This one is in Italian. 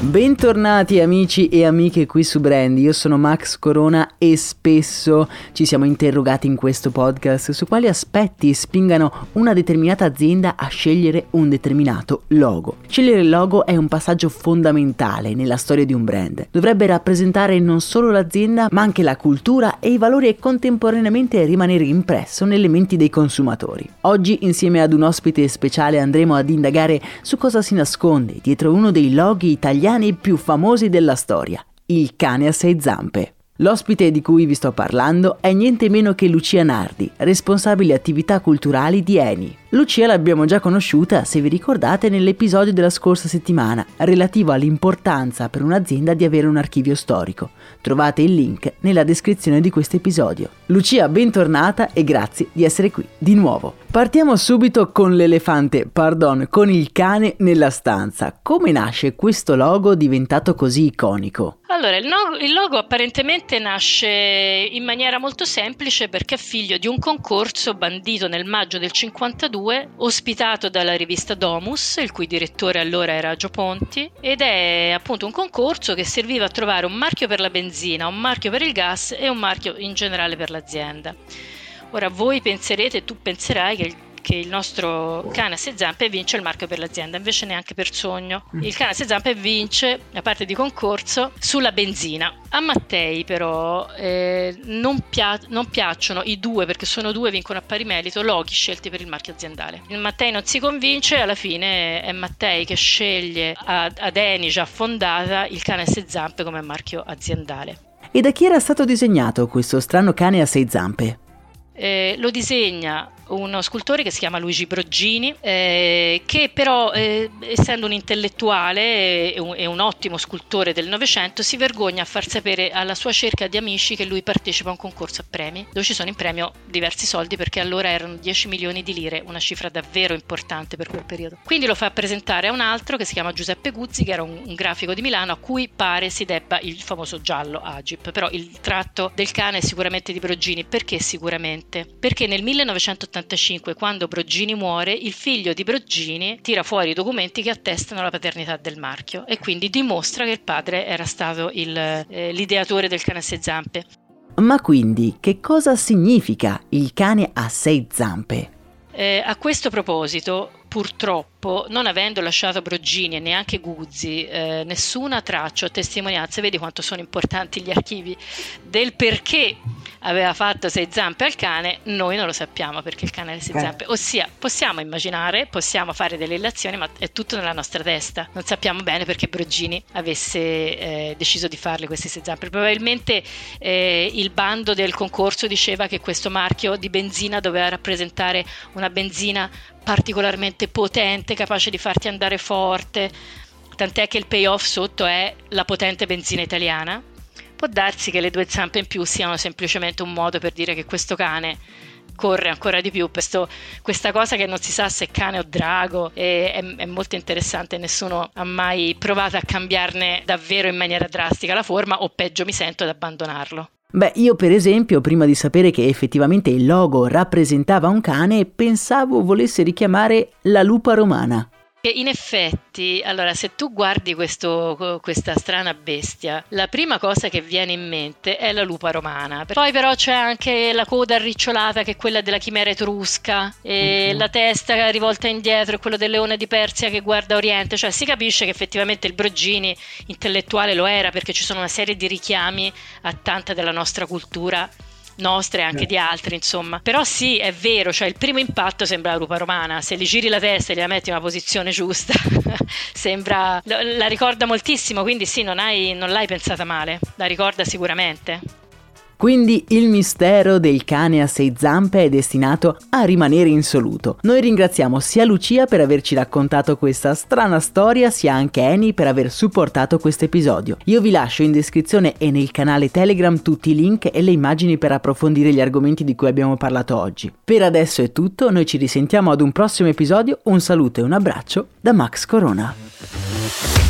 Bentornati amici e amiche qui su Brand, io sono Max Corona e spesso ci siamo interrogati in questo podcast su quali aspetti spingano una determinata azienda a scegliere un determinato logo. Scegliere il logo è un passaggio fondamentale nella storia di un brand. Dovrebbe rappresentare non solo l'azienda ma anche la cultura e i valori e contemporaneamente rimanere impresso nelle menti dei consumatori. Oggi insieme ad un ospite speciale andremo ad indagare su cosa si nasconde dietro uno dei loghi italiani italiani più famosi della storia, il cane a sei zampe. L'ospite di cui vi sto parlando è niente meno che Lucia Nardi, responsabile attività culturali di Eni. Lucia l'abbiamo già conosciuta, se vi ricordate, nell'episodio della scorsa settimana, relativo all'importanza per un'azienda di avere un archivio storico. Trovate il link nella descrizione di questo episodio. Lucia, bentornata e grazie di essere qui di nuovo. Partiamo subito con l'elefante, pardon, con il cane nella stanza. Come nasce questo logo diventato così iconico? Allora, il, no- il, logo apparentemente nasce in maniera molto semplice perché è figlio di un concorso bandito nel maggio del 52 2002, ospitato dalla rivista Domus, il cui direttore allora era Gio Ponti, ed è appunto un concorso che serviva a trovare un marchio per la benzina, un marchio per il gas e un marchio in generale per l'azienda. Ora voi penserete, tu penserai che il che il nostro cane a sei zampe vince il marchio per l'azienda, invece neanche per sogno. Mm. Il cane a sei zampe vince la parte di concorso sulla benzina. A Mattei però eh, non, pia- non, piacciono i due, perché sono due, vincono a pari merito, loghi scelti per il marchio aziendale. Il Mattei non si convince, alla fine è Mattei che sceglie ad, ad Eni già fondata il cane a sei zampe come marchio aziendale. E da chi era stato disegnato questo strano cane a sei zampe? Eh, lo disegna uno scultore che si chiama Luigi Broggini, eh, che però, eh, essendo un intellettuale e un, e un, ottimo scultore del Novecento, si vergogna a far sapere alla sua cerca di amici che lui partecipa a un concorso a premi, dove ci sono in premio diversi soldi, perché allora erano 10 milioni di lire, una cifra davvero importante per quel periodo. Quindi lo fa presentare a un altro che si chiama Giuseppe Guzzi, che era un, un grafico di Milano, a cui pare si debba il famoso giallo Agip. Però il tratto del cane è sicuramente di Broggini. Perché sicuramente? Perché nel 1980 1985, quando Broggini muore, il figlio di Broggini tira fuori i documenti che attestano la paternità del marchio e quindi dimostra che il padre era stato il, eh, l'ideatore del cane a sei zampe. Ma quindi che cosa significa il cane a sei zampe? Eh, a questo proposito, purtroppo, non avendo lasciato Broggini e neanche Guzzi eh, nessuna traccia o testimonianza, vedi quanto sono importanti gli archivi, del perché aveva fatto sei zampe al cane, noi non lo sappiamo perché il cane ha le sei zampe. Ossia, possiamo immaginare, possiamo fare delle relazioni, ma è tutto nella nostra testa. Non sappiamo bene perché Broggini avesse eh, deciso di farle queste sei zampe. Probabilmente eh, il bando del concorso diceva che questo marchio di benzina doveva rappresentare una benzina particolarmente potente, capace di farti andare forte. Tant'è che il payoff sotto è la potente benzina italiana Può darsi che le due zampe in più siano semplicemente un modo per dire che questo cane corre ancora di più. Questo, questa cosa che non si sa se è cane o drago è, è, è, molto interessante. Nessuno ha mai provato a cambiarne davvero in maniera drastica la forma, o peggio mi sento ad abbandonarlo. Beh, io per esempio, prima di sapere che effettivamente il logo rappresentava un cane, pensavo volesse richiamare la lupa romana. In effetti, allora, se tu guardi questo, questa strana bestia, la prima cosa che viene in mente è la lupa romana. Poi però c'è anche la coda arricciolata che è quella della chimera etrusca e uh-huh. la testa rivolta indietro è quella del leone di Persia che guarda oriente. Cioè si capisce che effettivamente il Broggini intellettuale lo era perché ci sono una serie di richiami a tanta della nostra cultura nostre e anche di altri, insomma. Però sì, è vero, cioè il primo impatto sembra la rupa romana, se gli giri la testa e la metti in una posizione giusta, sembra la ricorda moltissimo, quindi sì, non, hai, non l'hai pensata male, la ricorda sicuramente. Quindi il mistero del cane a sei zampe è destinato a rimanere insoluto. Noi ringraziamo sia Lucia per averci raccontato questa strana storia, sia anche Eni per aver supportato questo episodio. Io vi lascio in descrizione e nel canale Telegram tutti i link e le immagini per approfondire gli argomenti di cui abbiamo parlato oggi. Per adesso è tutto, noi ci risentiamo ad un prossimo episodio, un saluto e un abbraccio da Max Corona.